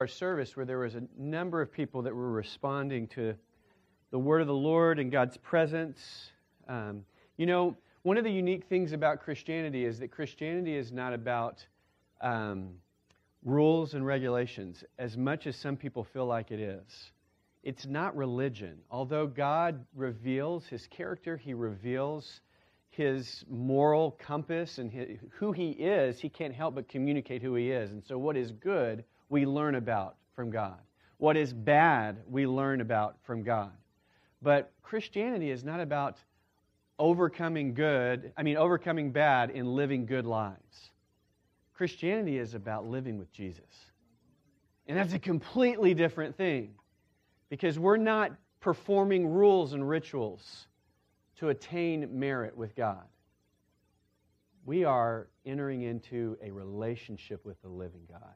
our service where there was a number of people that were responding to the word of the Lord and God's presence. Um, you know, one of the unique things about Christianity is that Christianity is not about um, rules and regulations as much as some people feel like it is. It's not religion. Although God reveals his character, he reveals his moral compass and his, who he is, he can't help but communicate who he is. And so, what is good, we learn about from God. What is bad, we learn about from God. But Christianity is not about overcoming good, I mean, overcoming bad and living good lives. Christianity is about living with Jesus. And that's a completely different thing because we're not performing rules and rituals to attain merit with God. We are entering into a relationship with the living God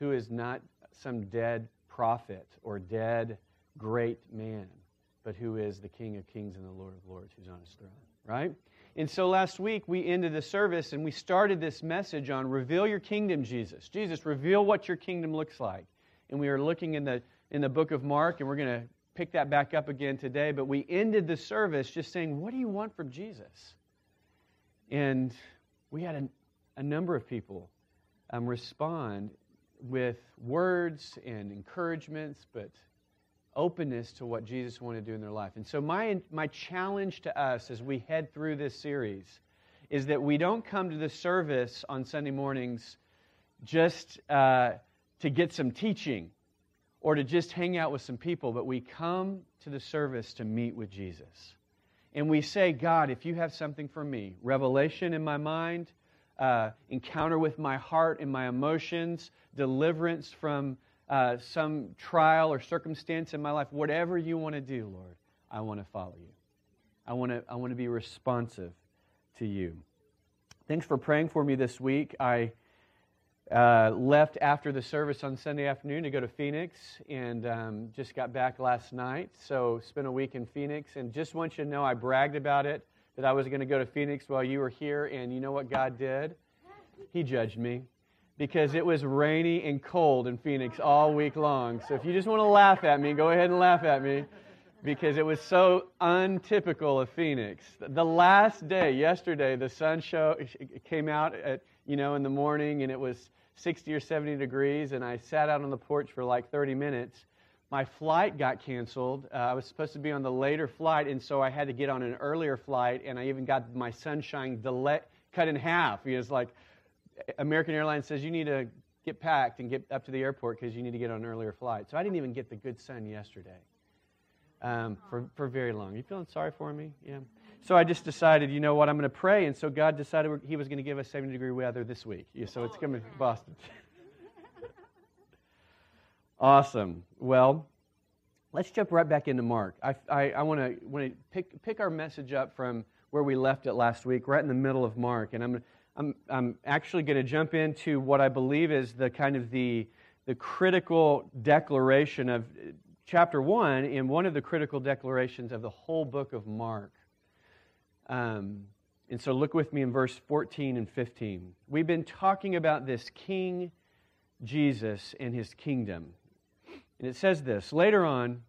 who is not some dead prophet or dead great man, but who is the King of kings and the Lord of lords who's on his throne, right? And so last week we ended the service and we started this message on reveal your kingdom, Jesus. Jesus, reveal what your kingdom looks like. And we are looking in the in the book of Mark, and we're going to pick that back up again today. But we ended the service just saying, What do you want from Jesus? And we had a, a number of people um, respond with words and encouragements, but openness to what Jesus wanted to do in their life. And so, my, my challenge to us as we head through this series is that we don't come to the service on Sunday mornings just uh, to get some teaching or to just hang out with some people, but we come to the service to meet with Jesus. And we say, God, if you have something for me, revelation in my mind, uh, encounter with my heart and my emotions, deliverance from uh, some trial or circumstance in my life, whatever you want to do, Lord, I want to follow you. I want to, I want to be responsive to you. Thanks for praying for me this week. I uh, left after the service on Sunday afternoon to go to Phoenix and um, just got back last night. So, spent a week in Phoenix. And just want you to know, I bragged about it that I was going to go to Phoenix while you were here. And you know what God did? He judged me because it was rainy and cold in Phoenix all week long. So, if you just want to laugh at me, go ahead and laugh at me because it was so untypical of Phoenix. The last day, yesterday, the sun show came out at you know in the morning, and it was 60 or 70 degrees, and I sat out on the porch for like 30 minutes. My flight got canceled. Uh, I was supposed to be on the later flight, and so I had to get on an earlier flight, and I even got my sunshine cut in half. Was like American Airlines says you need to get packed and get up to the airport because you need to get on an earlier flight. So I didn't even get the good sun yesterday um, for, for very long. You feeling sorry for me? Yeah. So I just decided, you know what, I'm going to pray. And so God decided He was going to give us 70 degree weather this week. Yeah, so it's coming to be Boston. awesome. Well, let's jump right back into Mark. I, I, I want to pick, pick our message up from where we left it last week, right in the middle of Mark. And I'm, I'm, I'm actually going to jump into what I believe is the kind of the, the critical declaration of chapter 1 in one of the critical declarations of the whole book of Mark. Um, and so look with me in verse 14 and 15. We've been talking about this King Jesus and his kingdom. And it says this Later on,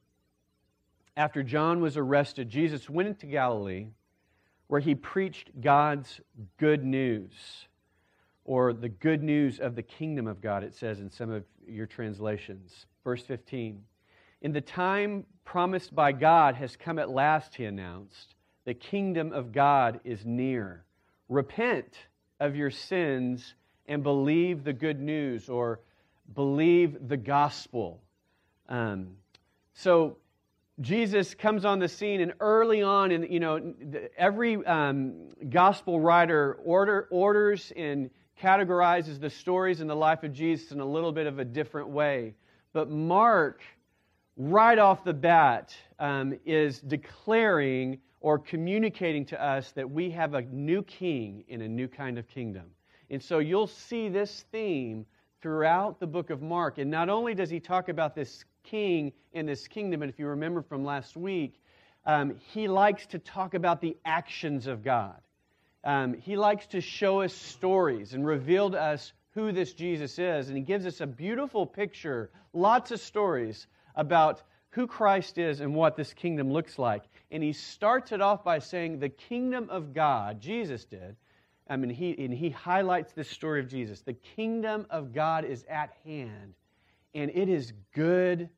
after John was arrested, Jesus went into Galilee where he preached God's good news, or the good news of the kingdom of God, it says in some of your translations. Verse 15. In the time promised by God has come at last, he announced. The kingdom of God is near. Repent of your sins and believe the good news or believe the gospel. Um, so Jesus comes on the scene, and early on, and you know, every um, gospel writer order, orders and categorizes the stories in the life of Jesus in a little bit of a different way. But Mark right off the bat um, is declaring or communicating to us that we have a new king in a new kind of kingdom. And so you'll see this theme throughout the book of Mark. And not only does he talk about this king and this kingdom, and if you remember from last week, um, he likes to talk about the actions of God. Um, he likes to show us stories and reveal to us who this Jesus is. And he gives us a beautiful picture, lots of stories about who Christ is and what this kingdom looks like. And he starts it off by saying, The kingdom of God, Jesus did. I mean, he, and he highlights this story of Jesus. The kingdom of God is at hand, and it is good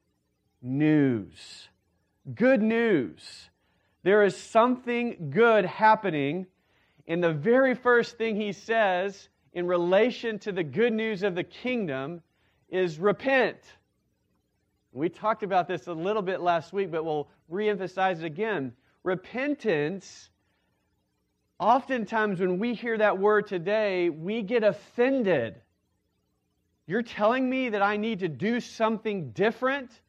news. Good news. There is something good happening. And the very first thing he says in relation to the good news of the kingdom is repent. We talked about this a little bit last week, but we'll reemphasize it again. Repentance, oftentimes when we hear that word today, we get offended. You're telling me that I need to do something different?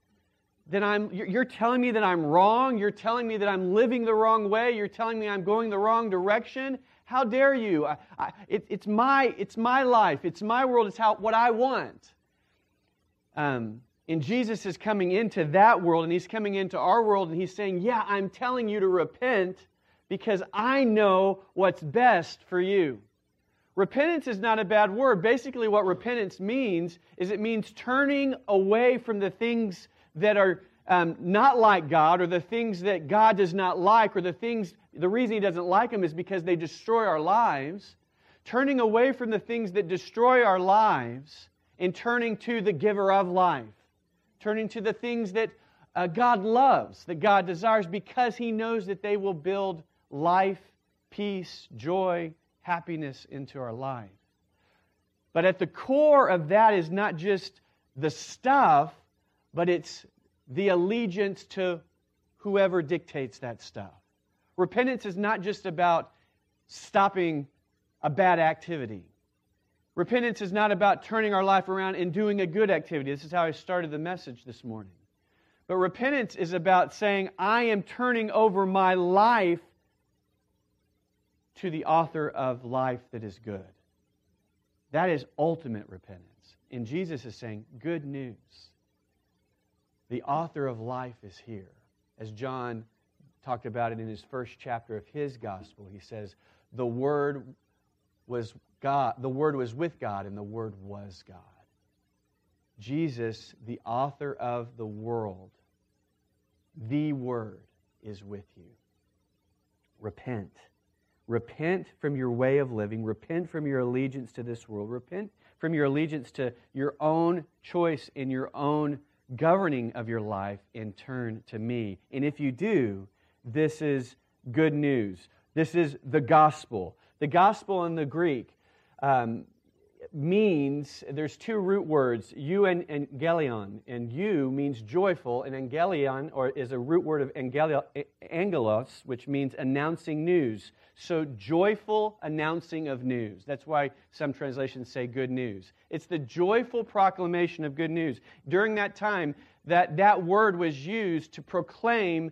That I'm, you're telling me that I'm wrong? You're telling me that I'm living the wrong way? You're telling me I'm going the wrong direction? How dare you? I, I, it, it's, my, it's my life. It's my world. It's how, what I want. Um, and Jesus is coming into that world and he's coming into our world and he's saying, Yeah, I'm telling you to repent because I know what's best for you. Repentance is not a bad word. Basically, what repentance means is it means turning away from the things that are um, not like God or the things that God does not like or the things, the reason He doesn't like them is because they destroy our lives. Turning away from the things that destroy our lives and turning to the giver of life turning to the things that uh, God loves, that God desires, because He knows that they will build life, peace, joy, happiness into our life. But at the core of that is not just the stuff, but it's the allegiance to whoever dictates that stuff. Repentance is not just about stopping a bad activity. Repentance is not about turning our life around and doing a good activity. This is how I started the message this morning. But repentance is about saying, I am turning over my life to the author of life that is good. That is ultimate repentance. And Jesus is saying, Good news. The author of life is here. As John talked about it in his first chapter of his gospel, he says, The Word was God, the Word was with God, and the Word was God. Jesus, the author of the world, the Word is with you. Repent. Repent from your way of living. Repent from your allegiance to this world. Repent from your allegiance to your own choice in your own governing of your life and turn to me. And if you do, this is good news. This is the gospel. The gospel in the Greek um, means there's two root words, eu and angelion. And eu means joyful, and angelion or is a root word of angelos, which means announcing news. So joyful announcing of news. That's why some translations say good news. It's the joyful proclamation of good news. During that time, that, that word was used to proclaim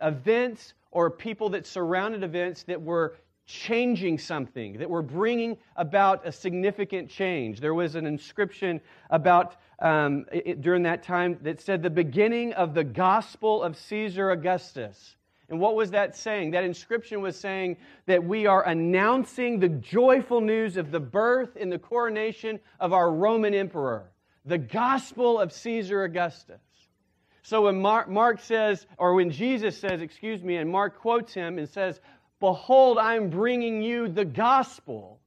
events or people that surrounded events that were changing something, that we're bringing about a significant change. There was an inscription about um, it, during that time that said the beginning of the gospel of Caesar Augustus. And what was that saying? That inscription was saying that we are announcing the joyful news of the birth and the coronation of our Roman emperor, the gospel of Caesar Augustus. So when Mark, Mark says, or when Jesus says, excuse me, and Mark quotes him and says, Behold, I'm bringing you the gospel.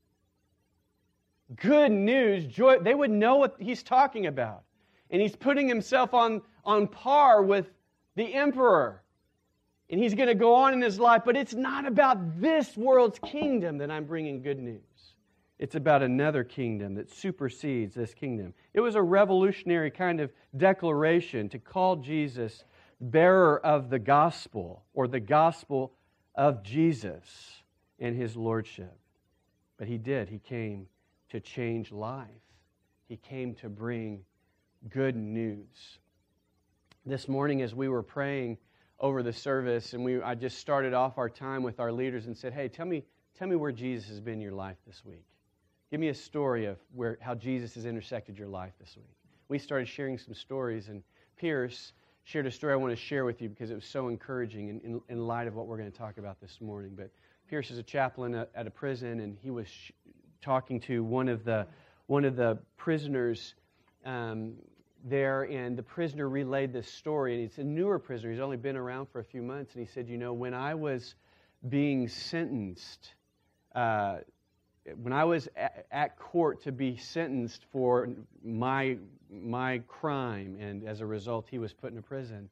Good news, joy. They would know what he's talking about. And he's putting himself on, on par with the emperor. And he's going to go on in his life, but it's not about this world's kingdom that I'm bringing good news. It's about another kingdom that supersedes this kingdom. It was a revolutionary kind of declaration to call Jesus bearer of the gospel or the gospel of Jesus and his lordship. But he did. He came to change life, he came to bring good news. This morning, as we were praying over the service, and we, I just started off our time with our leaders and said, Hey, tell me, tell me where Jesus has been in your life this week. Give me a story of where, how Jesus has intersected your life this week. We started sharing some stories, and Pierce shared a story I want to share with you because it was so encouraging in, in, in light of what we're going to talk about this morning. But Pierce is a chaplain at, a prison, and he was sh- talking to one of the one of the prisoners um, there, and the prisoner relayed this story. And he's a newer prisoner, he's only been around for a few months. And he said, You know, when I was being sentenced, uh, when I was at, at court to be sentenced for my, my crime, and as a result, he was put in a prison,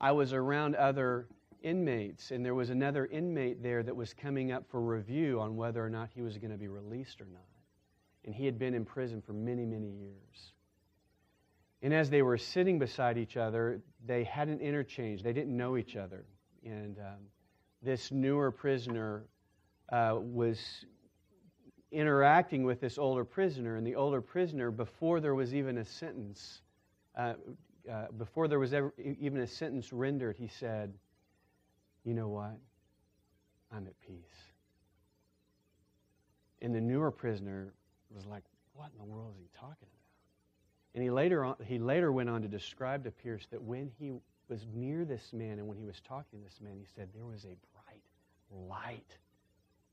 I was around other inmates, and there was another inmate there that was coming up for review on whether or not he was going to be released or not. And he had been in prison for many, many years. And as they were sitting beside each other, they hadn't interchanged. They didn't know each other. And um, this newer prisoner uh, was interacting with this older prisoner. And the older prisoner, before there was even a sentence, uh, uh, before there was ever, even a sentence rendered, he said, You know what? I'm at peace. And the newer prisoner was like, What in the world is he talking about? And he later, on, he later went on to describe to Pierce that when he was near this man and when he was talking to this man, he said there was a bright light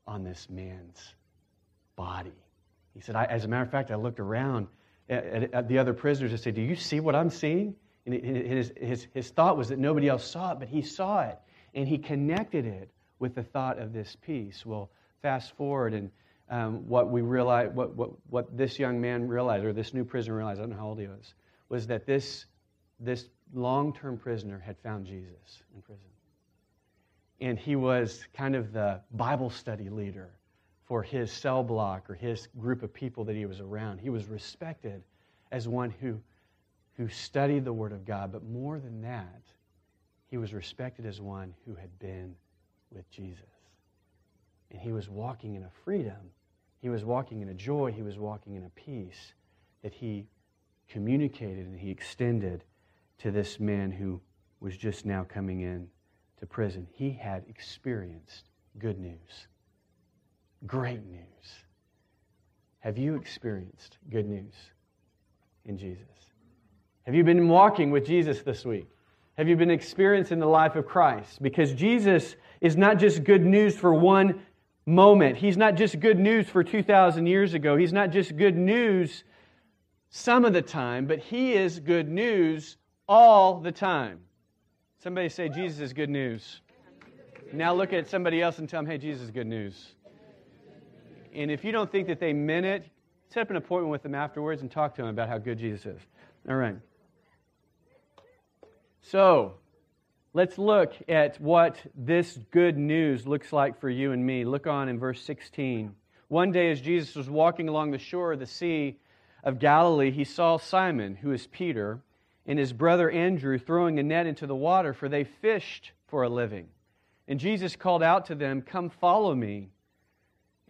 on this man's body. He said, as a matter of fact, I looked around at, at, at the other prisoners and said, Do you see what I'm seeing? And his, his, his thought was that nobody else saw it, but he saw it. And he connected it with the thought of this peace. Well, fast forward, and um, what we realized, what, what, what this young man realized, or this new prisoner realized, I don't know how old he was, was that this, this long term prisoner had found Jesus in prison. And he was kind of the Bible study leader for his cell block or his group of people that he was around. He was respected as one who, who studied the Word of God, but more than that, he was respected as one who had been with Jesus. And he was walking in a freedom he was walking in a joy, he was walking in a peace that he communicated and he extended to this man who was just now coming in to prison. He had experienced good news, great news. Have you experienced good news in Jesus? Have you been walking with Jesus this week? Have you been experiencing the life of Christ? Because Jesus is not just good news for one moment. He's not just good news for 2,000 years ago. He's not just good news some of the time, but He is good news all the time. Somebody say, Jesus is good news. Now look at somebody else and tell them, hey, Jesus is good news. And if you don't think that they meant it, set up an appointment with them afterwards and talk to them about how good Jesus is. All right. So, Let's look at what this good news looks like for you and me. Look on in verse 16. One day, as Jesus was walking along the shore of the Sea of Galilee, he saw Simon, who is Peter, and his brother Andrew throwing a net into the water, for they fished for a living. And Jesus called out to them, Come follow me,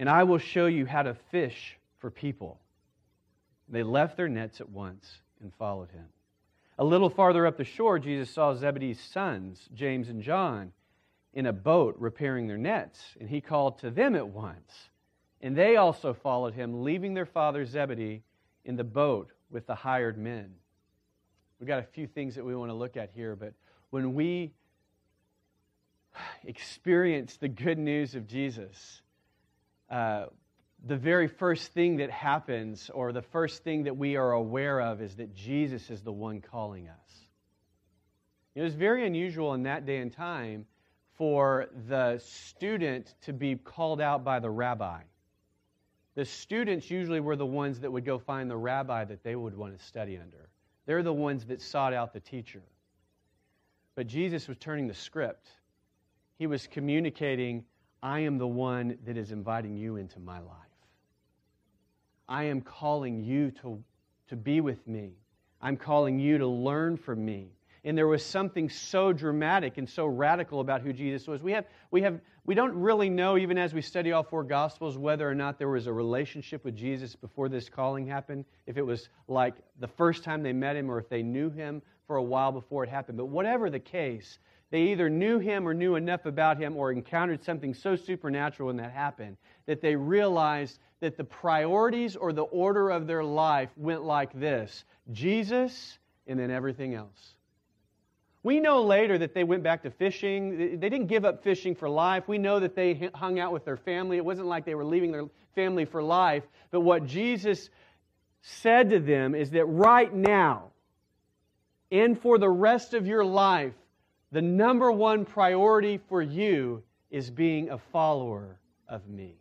and I will show you how to fish for people. They left their nets at once and followed him. A little farther up the shore, Jesus saw Zebedee's sons, James and John, in a boat repairing their nets, and he called to them at once. And they also followed him, leaving their father Zebedee in the boat with the hired men. We've got a few things that we want to look at here, but when we experience the good news of Jesus, uh, the very first thing that happens, or the first thing that we are aware of, is that Jesus is the one calling us. It was very unusual in that day and time for the student to be called out by the rabbi. The students usually were the ones that would go find the rabbi that they would want to study under. They're the ones that sought out the teacher. But Jesus was turning the script. He was communicating, I am the one that is inviting you into my life. I am calling you to, to be with me. I'm calling you to learn from me. And there was something so dramatic and so radical about who Jesus was. We, have, we, have, we don't really know, even as we study all four Gospels, whether or not there was a relationship with Jesus before this calling happened, if it was like the first time they met him or if they knew him for a while before it happened. But whatever the case, they either knew him or knew enough about him or encountered something so supernatural when that happened that they realized that the priorities or the order of their life went like this Jesus and then everything else. We know later that they went back to fishing. They didn't give up fishing for life. We know that they hung out with their family. It wasn't like they were leaving their family for life. But what Jesus said to them is that right now and for the rest of your life, the number one priority for you is being a follower of me.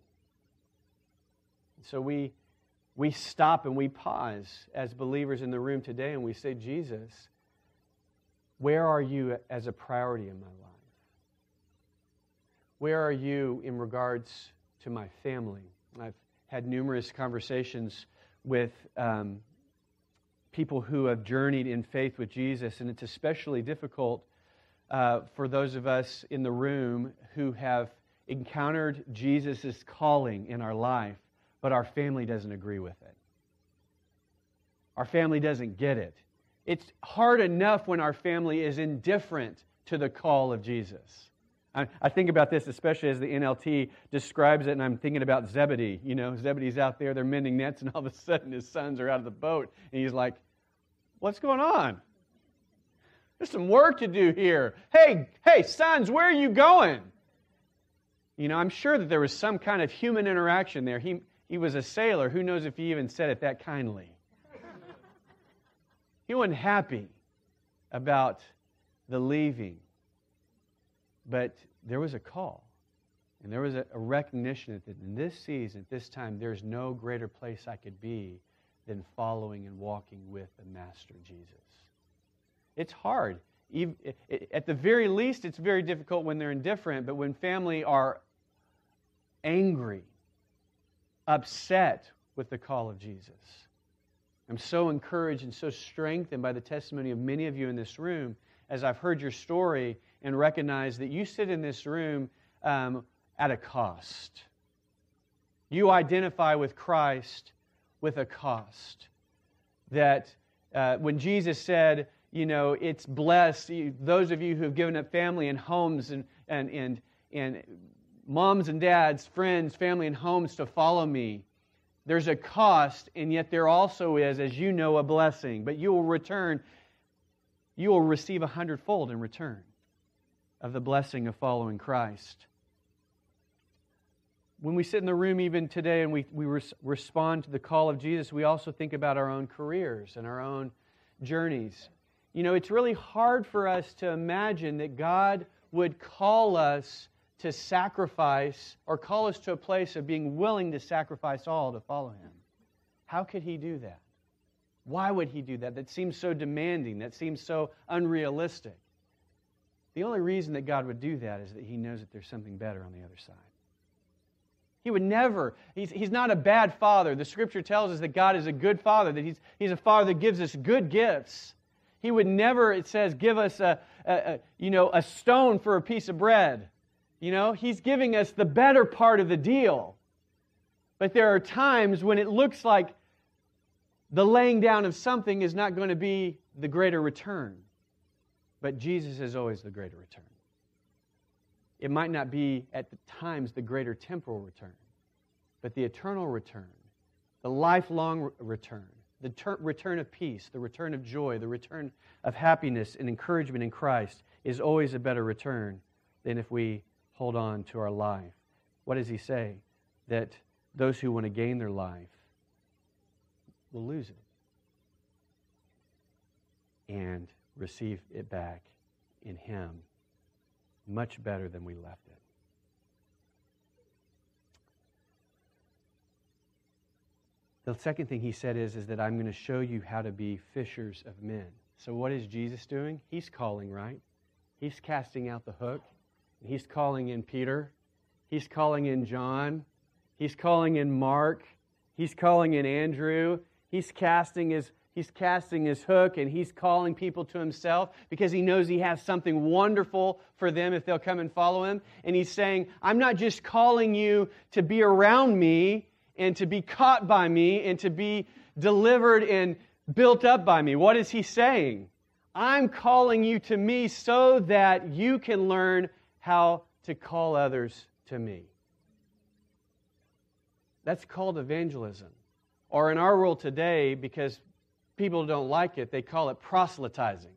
So we, we stop and we pause as believers in the room today and we say, Jesus, where are you as a priority in my life? Where are you in regards to my family? I've had numerous conversations with um, people who have journeyed in faith with Jesus, and it's especially difficult uh, for those of us in the room who have encountered Jesus' calling in our life, but our family doesn't agree with it. Our family doesn't get it. It's hard enough when our family is indifferent to the call of Jesus. I, I think about this especially as the NLT describes it, and I'm thinking about Zebedee. You know, Zebedee's out there, they're mending nets, and all of a sudden his sons are out of the boat, and he's like, What's going on? There's some work to do here. Hey, hey, sons, where are you going? You know, I'm sure that there was some kind of human interaction there. He, he was a sailor. Who knows if he even said it that kindly? he wasn't happy about the leaving. But there was a call. And there was a, a recognition that in this season, at this time, there's no greater place I could be than following and walking with the Master Jesus. It's hard. At the very least, it's very difficult when they're indifferent, but when family are angry, upset with the call of Jesus. I'm so encouraged and so strengthened by the testimony of many of you in this room as I've heard your story and recognize that you sit in this room um, at a cost. You identify with Christ with a cost. That uh, when Jesus said, you know, it's blessed, those of you who have given up family and homes and, and, and, and moms and dads, friends, family, and homes to follow me, there's a cost, and yet there also is, as you know, a blessing. But you will return, you will receive a hundredfold in return of the blessing of following Christ. When we sit in the room even today and we, we res- respond to the call of Jesus, we also think about our own careers and our own journeys. You know, it's really hard for us to imagine that God would call us to sacrifice or call us to a place of being willing to sacrifice all to follow Him. How could He do that? Why would He do that? That seems so demanding, that seems so unrealistic. The only reason that God would do that is that He knows that there's something better on the other side. He would never, he's, he's not a bad father. The scripture tells us that God is a good father, that he's, he's a father that gives us good gifts. He would never, it says, give us a, a, a, you know, a stone for a piece of bread. You know, he's giving us the better part of the deal. But there are times when it looks like the laying down of something is not going to be the greater return. But Jesus is always the greater return. It might not be at the times the greater temporal return, but the eternal return, the lifelong return, the ter- return of peace, the return of joy, the return of happiness and encouragement in Christ is always a better return than if we hold on to our life. What does he say? That those who want to gain their life will lose it and receive it back in him much better than we left it. The second thing he said is, is that I'm going to show you how to be fishers of men. So, what is Jesus doing? He's calling, right? He's casting out the hook. He's calling in Peter. He's calling in John. He's calling in Mark. He's calling in Andrew. He's casting his He's casting his hook and he's calling people to himself because he knows he has something wonderful for them if they'll come and follow him. And he's saying, I'm not just calling you to be around me and to be caught by me and to be delivered and built up by me. What is he saying? I'm calling you to me so that you can learn how to call others to me. That's called evangelism. Or in our world today, because people don't like it, they call it proselytizing.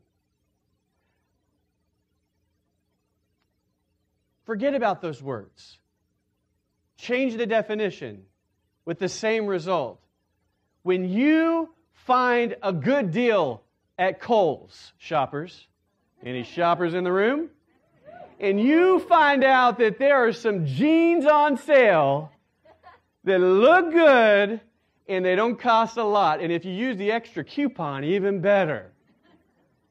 Forget about those words. Change the definition with the same result. when you find a good deal at Kohl's, shoppers, any shoppers in the room? And you find out that there are some jeans on sale that look good and they don't cost a lot. And if you use the extra coupon, even better.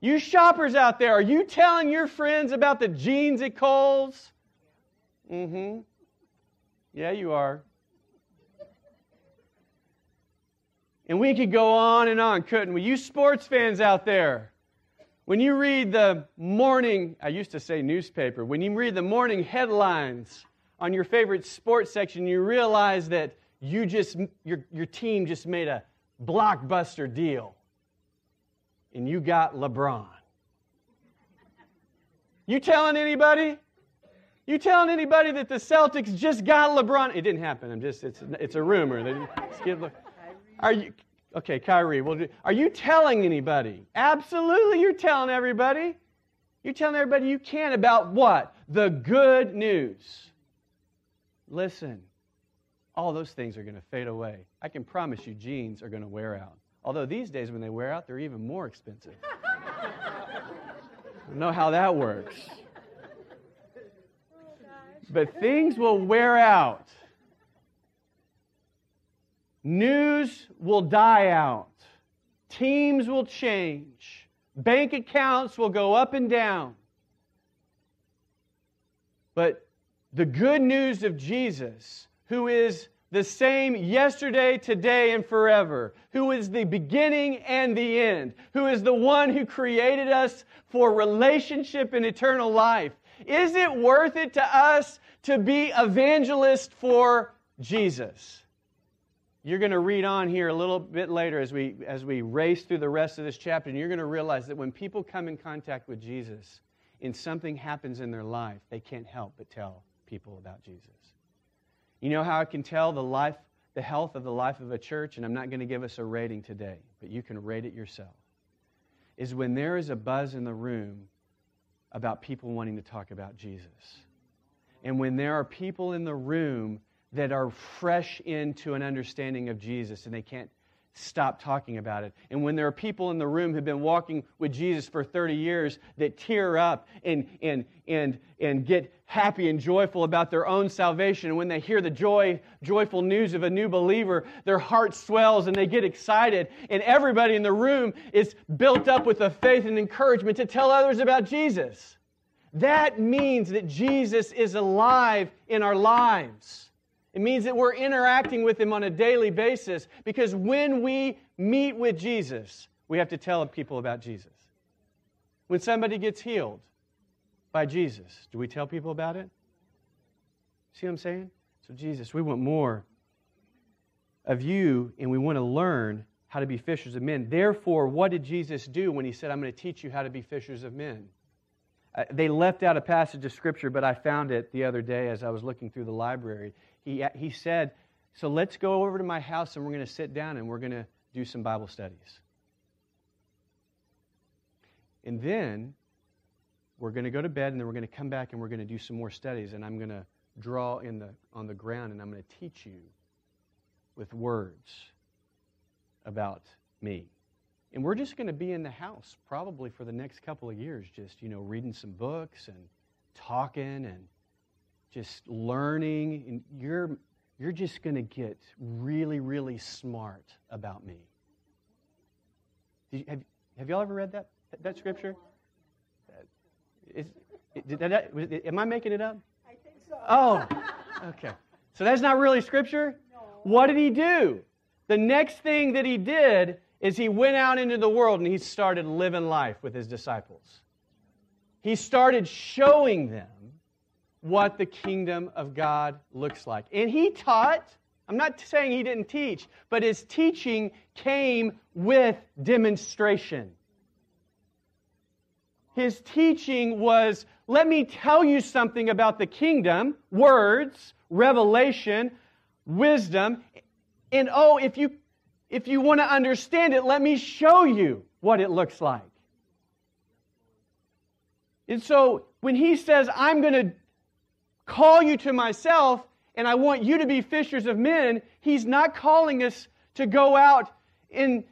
You shoppers out there, are you telling your friends about the jeans at Kohl's? Mm hmm. Yeah, you are. And we could go on and on, couldn't we? You sports fans out there, when you read the morning, I used to say newspaper, when you read the morning headlines on your favorite sports section, you realize that you just, your, your team just made a blockbuster deal and you got LeBron. You telling anybody? You telling anybody that the Celtics just got LeBron? It didn't happen. I'm just, it's, it's a rumor. They just are you, okay, Kyrie, well, are you telling anybody? Absolutely, you're telling everybody. You're telling everybody you can about what? The good news. Listen, all those things are going to fade away. I can promise you, jeans are going to wear out. Although these days, when they wear out, they're even more expensive. I know how that works. But things will wear out. News will die out. Teams will change. Bank accounts will go up and down. But the good news of Jesus, who is the same yesterday, today, and forever, who is the beginning and the end, who is the one who created us for relationship and eternal life. Is it worth it to us to be evangelist for Jesus? You're going to read on here a little bit later as we, as we race through the rest of this chapter, and you're going to realize that when people come in contact with Jesus and something happens in their life, they can't help but tell people about Jesus. You know how I can tell the life, the health of the life of a church, and I'm not going to give us a rating today, but you can rate it yourself, is when there is a buzz in the room about people wanting to talk about Jesus. And when there are people in the room that are fresh into an understanding of Jesus and they can't stop talking about it. And when there are people in the room who've been walking with Jesus for 30 years that tear up and, and, and, and get happy and joyful about their own salvation, and when they hear the joy, joyful news of a new believer, their heart swells and they get excited. And everybody in the room is built up with the faith and encouragement to tell others about Jesus. That means that Jesus is alive in our lives. It means that we're interacting with Him on a daily basis because when we meet with Jesus, we have to tell people about Jesus. When somebody gets healed by Jesus, do we tell people about it? See what I'm saying? So, Jesus, we want more of you and we want to learn how to be fishers of men. Therefore, what did Jesus do when He said, I'm going to teach you how to be fishers of men? Uh, they left out a passage of Scripture, but I found it the other day as I was looking through the library he, he said, So let's go over to my house and we're going to sit down and we're going to do some Bible studies. And then we're going to go to bed and then we're going to come back and we're going to do some more studies. And I'm going to draw in the, on the ground and I'm going to teach you with words about me. And we're just going to be in the house probably for the next couple of years, just, you know, reading some books and talking and just learning, and you're, you're just going to get really, really smart about me. You, have, have y'all ever read that, that scripture? Uh, is, did that, am I making it up? I think so. Oh, okay. So that's not really scripture? No. What did he do? The next thing that he did is he went out into the world and he started living life with his disciples. He started showing them what the kingdom of God looks like. And he taught, I'm not saying he didn't teach, but his teaching came with demonstration. His teaching was let me tell you something about the kingdom, words, revelation, wisdom, and oh, if you if you want to understand it, let me show you what it looks like. And so when he says, I'm going to call you to myself and I want you to be fishers of men, he's not calling us to go out and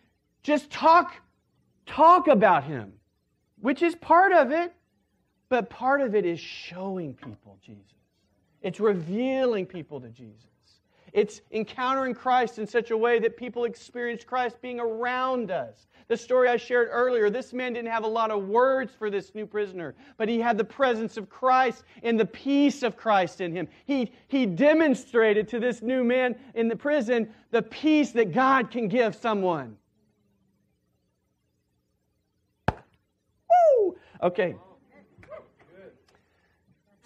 just talk talk about him, which is part of it, but part of it is showing people Jesus. It's revealing people to Jesus. It's encountering Christ in such a way that people experience Christ being around us. The story I shared earlier this man didn't have a lot of words for this new prisoner, but he had the presence of Christ and the peace of Christ in him. He, he demonstrated to this new man in the prison the peace that God can give someone. Woo! Okay.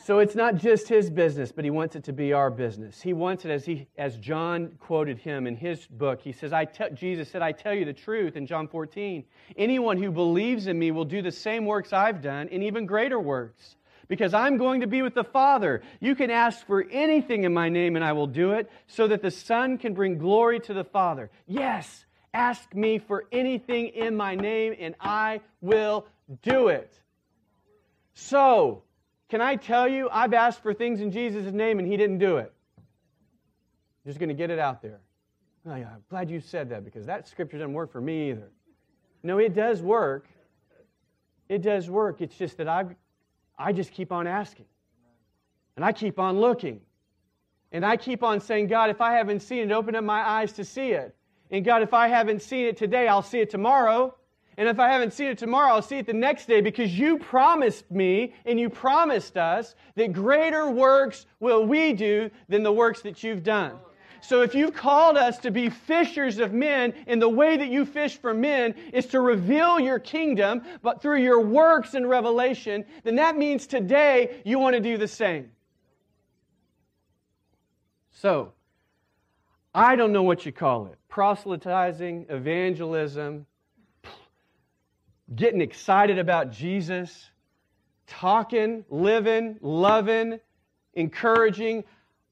So it's not just his business, but he wants it to be our business. He wants it as he as John quoted him in his book. He says, I Jesus said, I tell you the truth in John 14. Anyone who believes in me will do the same works I've done and even greater works. Because I'm going to be with the Father. You can ask for anything in my name and I will do it, so that the Son can bring glory to the Father. Yes, ask me for anything in my name and I will do it. So, can I tell you, I've asked for things in Jesus' name and he didn't do it. I'm Just going to get it out there. I'm glad you said that because that scripture doesn't work for me either. No, it does work. It does work. It's just that I, I just keep on asking. And I keep on looking. And I keep on saying, God, if I haven't seen it, open up my eyes to see it. And God, if I haven't seen it today, I'll see it tomorrow. And if I haven't seen it tomorrow, I'll see it the next day because you promised me and you promised us that greater works will we do than the works that you've done. So if you've called us to be fishers of men and the way that you fish for men is to reveal your kingdom, but through your works and revelation, then that means today you want to do the same. So, I don't know what you call it proselytizing, evangelism, getting excited about Jesus, talking, living, loving, encouraging.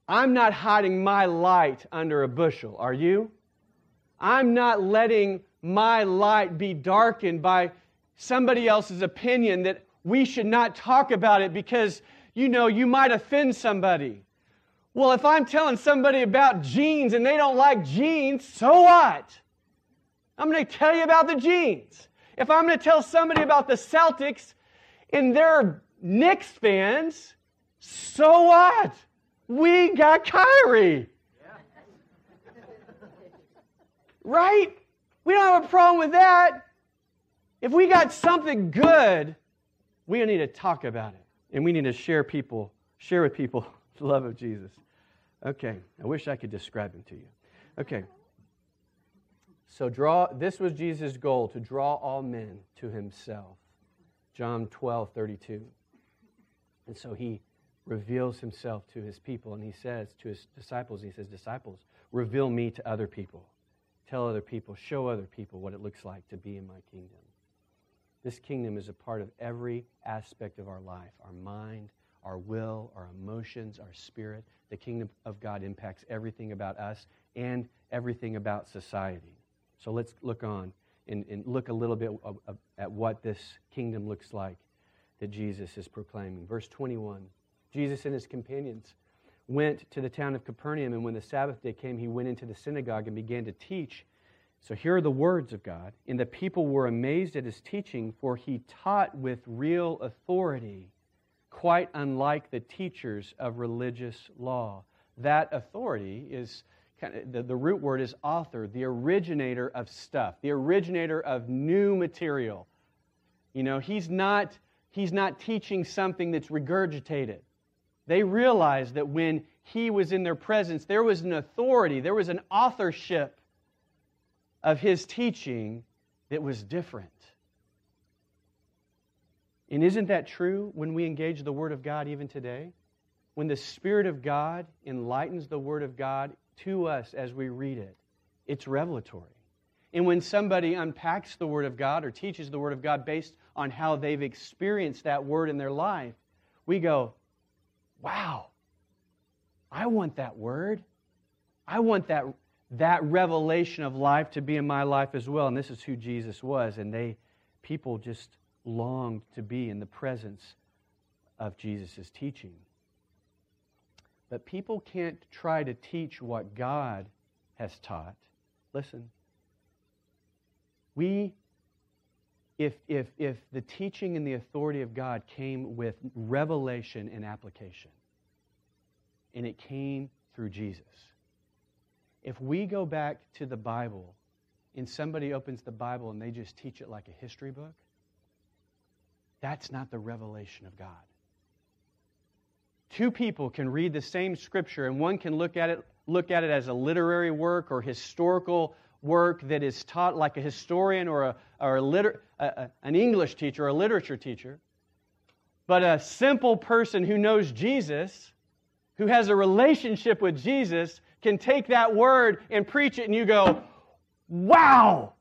I'm not hiding my light under a bushel, are you? I'm not letting my light be darkened by somebody else's opinion that we should not talk about it because, you know, you might offend somebody. Well, if I'm telling somebody about jeans and they don't like jeans, so what? I'm going to tell you about the jeans. If I'm going to tell somebody about the Celtics and they're Knicks fans, so what? We got Kyrie. Right? We don't have a problem with that. If we got something good, we need to talk about it. And we need to share people, share with people the love of Jesus. Okay. I wish I could describe him to you. Okay. So draw this was Jesus' goal to draw all men to himself. John 12, 32. And so he reveals himself to his people and he says to his disciples, he says, Disciples, reveal me to other people. Tell other people, show other people what it looks like to be in my kingdom. This kingdom is a part of every aspect of our life our mind, our will, our emotions, our spirit. The kingdom of God impacts everything about us and everything about society. So let's look on and, and look a little bit of, of, at what this kingdom looks like that Jesus is proclaiming. Verse 21 Jesus and his companions went to the town of Capernaum, and when the Sabbath day came, he went into the synagogue and began to teach. So here are the words of God. And the people were amazed at his teaching, for he taught with real authority, quite unlike the teachers of religious law. That authority is the, the root word is author, the originator of stuff, the originator of new material. You know, he's not, he's not teaching something that's regurgitated. They realized that when he was in their presence, there was an authority, there was an authorship of his teaching that was different. And isn't that true when we engage the Word of God even today? When the Spirit of God enlightens the Word of God, to us as we read it. It's revelatory. And when somebody unpacks the Word of God or teaches the Word of God based on how they've experienced that Word in their life, we go, wow, I want that Word. I want that, that revelation of life to be in my life as well. And this is who Jesus was. And they, people just longed to be in the presence of Jesus' teaching. But people can't try to teach what God has taught. Listen, We, if, if, if the teaching and the authority of God came with revelation and application, and it came through Jesus, if we go back to the Bible and somebody opens the Bible and they just teach it like a history book, that's not the revelation of God. Two people can read the same scripture and one can look at it look at it as a literary work or historical work that is taught like a historian or, a, or a liter, a, a, an English teacher or a literature teacher. But a simple person who knows Jesus, who has a relationship with Jesus, can take that word and preach it, and you go, wow,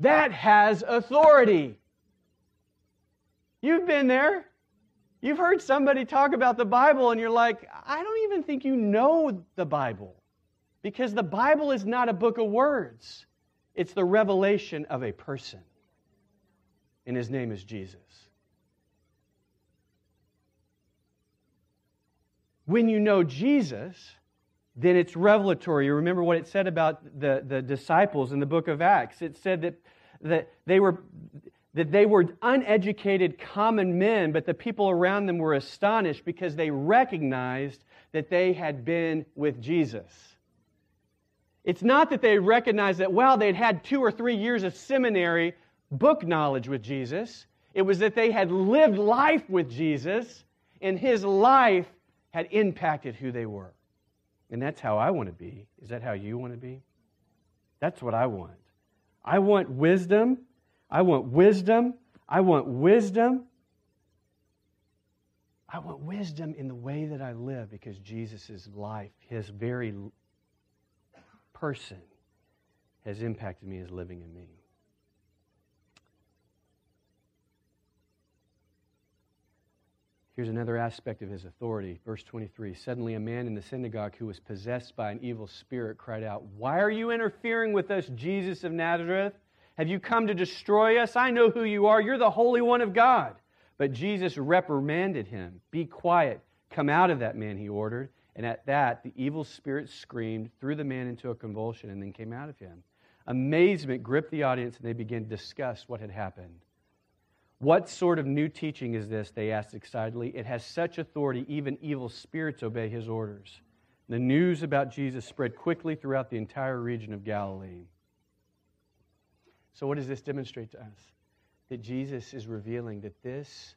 that has authority. You've been there. You've heard somebody talk about the Bible, and you're like, I don't even think you know the Bible. Because the Bible is not a book of words, it's the revelation of a person. And his name is Jesus. When you know Jesus, then it's revelatory. You remember what it said about the, the disciples in the book of Acts. It said that, that they were that they were uneducated common men, but the people around them were astonished because they recognized that they had been with Jesus. It's not that they recognized that, well, they'd had two or three years of seminary book knowledge with Jesus. It was that they had lived life with Jesus, and his life had impacted who they were. And that's how I want to be. Is that how you want to be? That's what I want. I want wisdom I want wisdom. I want wisdom. I want wisdom in the way that I live because Jesus' life, his very person, has impacted me as living in me. Here's another aspect of his authority. Verse 23 Suddenly, a man in the synagogue who was possessed by an evil spirit cried out, Why are you interfering with us, Jesus of Nazareth? Have you come to destroy us? I know who you are. You're the Holy One of God. But Jesus reprimanded him. Be quiet. Come out of that man, he ordered. And at that, the evil spirit screamed, threw the man into a convulsion, and then came out of him. Amazement gripped the audience, and they began to discuss what had happened. What sort of new teaching is this? They asked excitedly. It has such authority, even evil spirits obey his orders. The news about Jesus spread quickly throughout the entire region of Galilee. So, what does this demonstrate to us? That Jesus is revealing that this,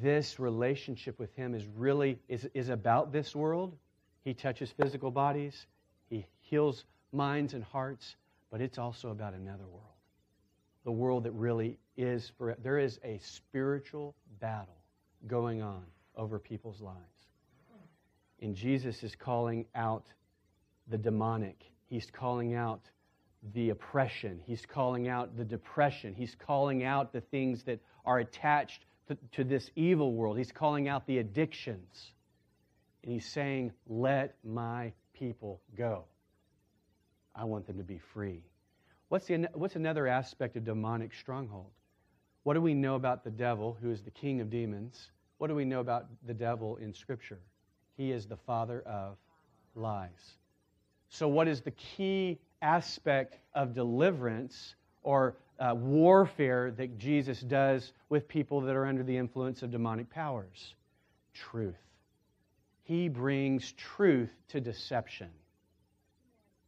this relationship with Him is really is, is about this world. He touches physical bodies, He heals minds and hearts, but it's also about another world. The world that really is for there is a spiritual battle going on over people's lives. And Jesus is calling out the demonic. He's calling out the oppression. He's calling out the depression. He's calling out the things that are attached to, to, this evil world. He's calling out the addictions. And he's saying, Let my people go. I want them to be free. What's, the, what's another aspect of demonic stronghold? What do we know about the devil, who is the king of demons? What do we know about the devil in Scripture? He is the father of lies. So, what is the key aspect of deliverance or uh, warfare that Jesus does with people that are under the influence of demonic powers? Truth. He brings truth to deception.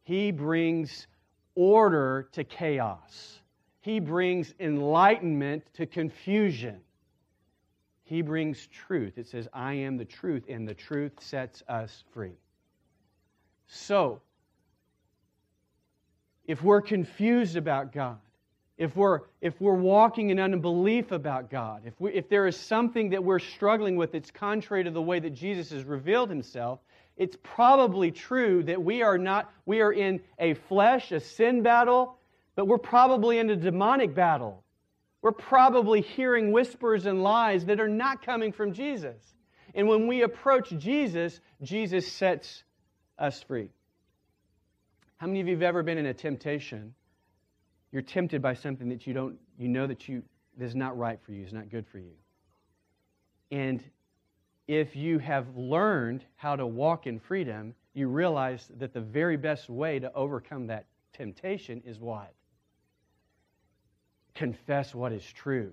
He brings order to chaos. He brings enlightenment to confusion. He brings truth. It says, I am the truth, and the truth sets us free. So, if we're confused about God, if we're, if we're walking in unbelief about God, if, we, if there is something that we're struggling with that's contrary to the way that Jesus has revealed himself, it's probably true that we are not, we are in a flesh, a sin battle, but we're probably in a demonic battle. We're probably hearing whispers and lies that are not coming from Jesus. And when we approach Jesus, Jesus sets us free. How many of you have ever been in a temptation? You're tempted by something that you don't, you know that you that is not right for you, is not good for you. And if you have learned how to walk in freedom, you realize that the very best way to overcome that temptation is what? confess what is true.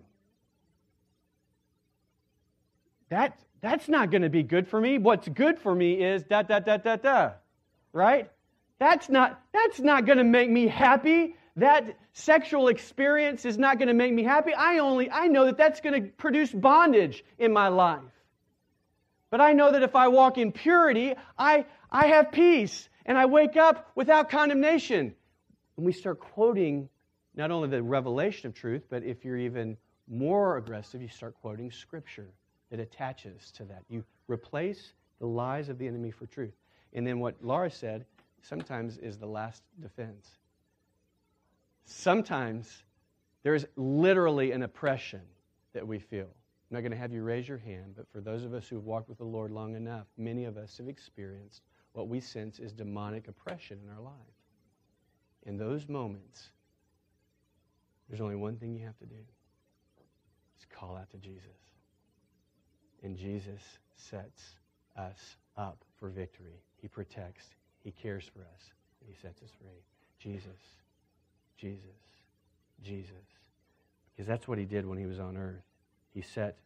That, that's not going to be good for me. What's good for me is da da da da da. Right? That's not, that's not going to make me happy. That sexual experience is not going to make me happy. I only I know that that's going to produce bondage in my life. But I know that if I walk in purity, I, I have peace and I wake up without condemnation. And we start quoting not only the revelation of truth, but if you're even more aggressive, you start quoting scripture that attaches to that. You replace the lies of the enemy for truth. And then what Laura said sometimes is the last defense. Sometimes there's literally an oppression that we feel. I'm not going to have you raise your hand, but for those of us who have walked with the Lord long enough, many of us have experienced what we sense is demonic oppression in our life. In those moments, there's only one thing you have to do. Is call out to Jesus. And Jesus sets us up for victory. He protects, He cares for us, and He sets us free. Jesus, Jesus, Jesus. Because that's what He did when He was on earth. He set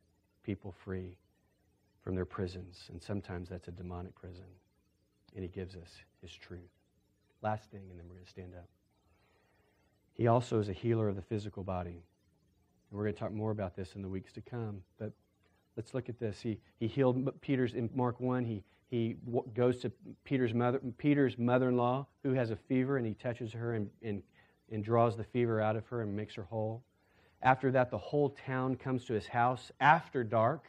people free from their prisons, and sometimes that's a demonic prison. And He gives us His truth. Last thing, and then we're going to stand up. He also is a healer of the physical body. And we're going to talk more about this in the weeks to come. But Let's look at this. He, he healed Peter's in Mark 1. He, he goes to Peter's, mother, Peter's mother-in-law who has a fever, and he touches her and, and, and draws the fever out of her and makes her whole. After that, the whole town comes to his house after dark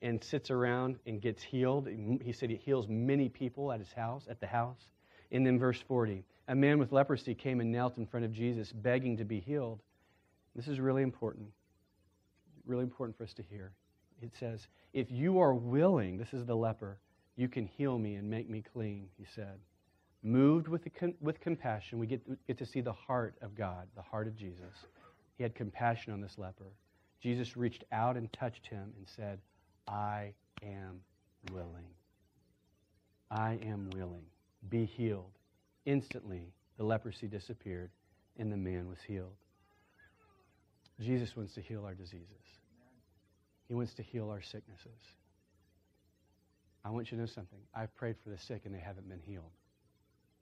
and sits around and gets healed. He said he heals many people at his house, at the house. And then verse 40, a man with leprosy came and knelt in front of Jesus, begging to be healed. This is really important. Really important for us to hear it says, If you are willing, this is the leper, you can heal me and make me clean, he said. Moved with, the, with compassion, we get, get to see the heart of God, the heart of Jesus. He had compassion on this leper. Jesus reached out and touched him and said, I am willing. I am willing. Be healed. Instantly, the leprosy disappeared and the man was healed. Jesus wants to heal our diseases. He wants to heal our sicknesses. I want you to know something. I've prayed for the sick and they haven't been healed.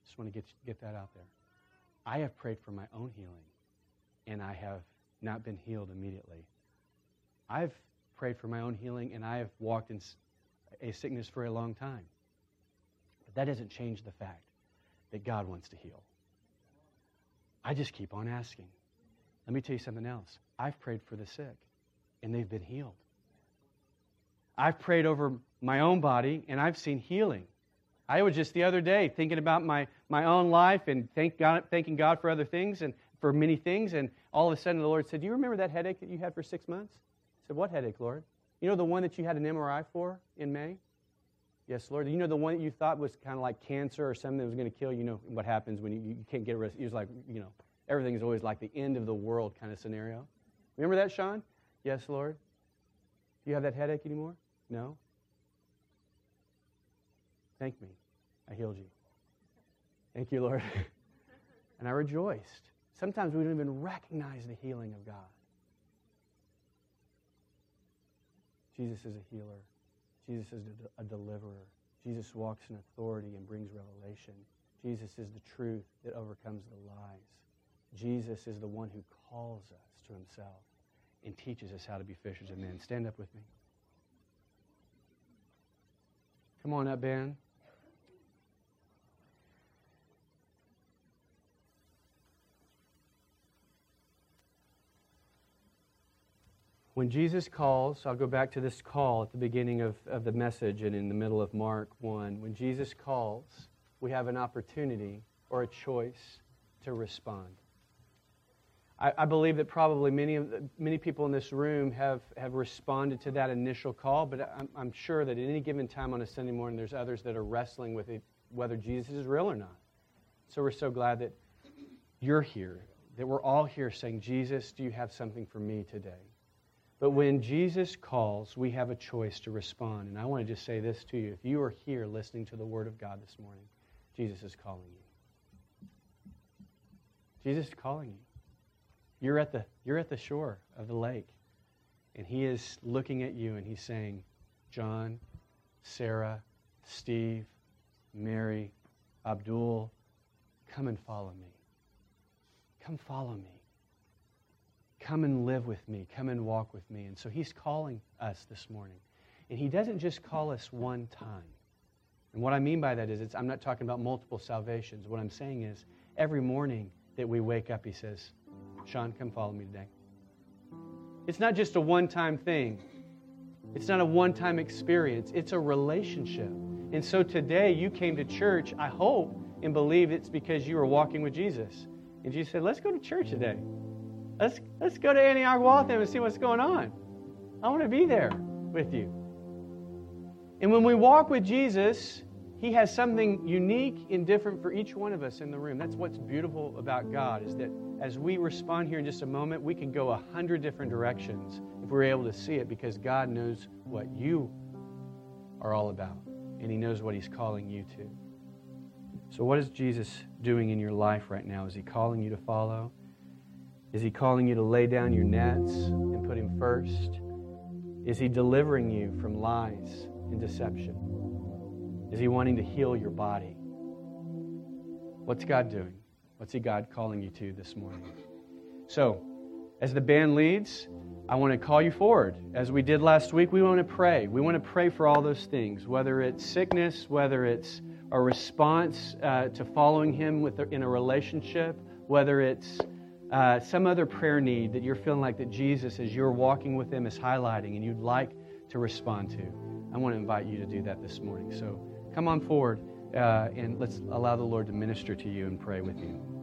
Just want to get, get that out there. I have prayed for my own healing and I have not been healed immediately. I've prayed for my own healing and I have walked in a sickness for a long time. But that doesn't change the fact that God wants to heal. I just keep on asking. Let me tell you something else. I've prayed for the sick and they've been healed. I've prayed over my own body and I've seen healing. I was just the other day thinking about my, my own life and thank God, thanking God for other things and for many things. And all of a sudden the Lord said, Do you remember that headache that you had for six months? I said, What headache, Lord? You know the one that you had an MRI for in May? Yes, Lord. You know the one that you thought was kind of like cancer or something that was going to kill you? You know what happens when you, you can't get rid of it? was like, you know, everything is always like the end of the world kind of scenario. Remember that, Sean? Yes, Lord. Do you have that headache anymore? No? Thank me. I healed you. Thank you, Lord. and I rejoiced. Sometimes we don't even recognize the healing of God. Jesus is a healer. Jesus is a deliverer. Jesus walks in authority and brings revelation. Jesus is the truth that overcomes the lies. Jesus is the one who calls us to himself and teaches us how to be fishers of men. Stand up with me. Come on up, Ben. When Jesus calls, I'll go back to this call at the beginning of, of the message and in the middle of Mark 1. When Jesus calls, we have an opportunity or a choice to respond. I, I believe that probably many, of the, many people in this room have, have responded to that initial call, but I'm, I'm sure that at any given time on a Sunday morning, there's others that are wrestling with it, whether Jesus is real or not. So we're so glad that you're here, that we're all here saying, Jesus, do you have something for me today? But when Jesus calls, we have a choice to respond. And I want to just say this to you. If you are here listening to the Word of God this morning, Jesus is calling you. Jesus is calling you. You're at the, you're at the shore of the lake. And he is looking at you and he's saying, John, Sarah, Steve, Mary, Abdul, come and follow me. Come follow me. Come and live with me. Come and walk with me. And so he's calling us this morning. And he doesn't just call us one time. And what I mean by that is, I'm not talking about multiple salvations. What I'm saying is, every morning that we wake up, he says, Sean, come follow me today. It's not just a one time thing, it's not a one time experience, it's a relationship. And so today you came to church, I hope and believe it's because you were walking with Jesus. And Jesus said, Let's go to church today. Let's, let's go to Antioch Waltham and see what's going on. I want to be there with you. And when we walk with Jesus, He has something unique and different for each one of us in the room. That's what's beautiful about God, is that as we respond here in just a moment, we can go a hundred different directions if we're able to see it because God knows what you are all about and He knows what He's calling you to. So, what is Jesus doing in your life right now? Is He calling you to follow? Is He calling you to lay down your nets and put Him first? Is He delivering you from lies and deception? Is He wanting to heal your body? What's God doing? What's He God calling you to this morning? So, as the band leads, I want to call you forward. As we did last week, we want to pray. We want to pray for all those things, whether it's sickness, whether it's a response uh, to following Him with, in a relationship, whether it's uh, some other prayer need that you're feeling like that Jesus, as you're walking with Him, is highlighting and you'd like to respond to. I want to invite you to do that this morning. So come on forward uh, and let's allow the Lord to minister to you and pray with you.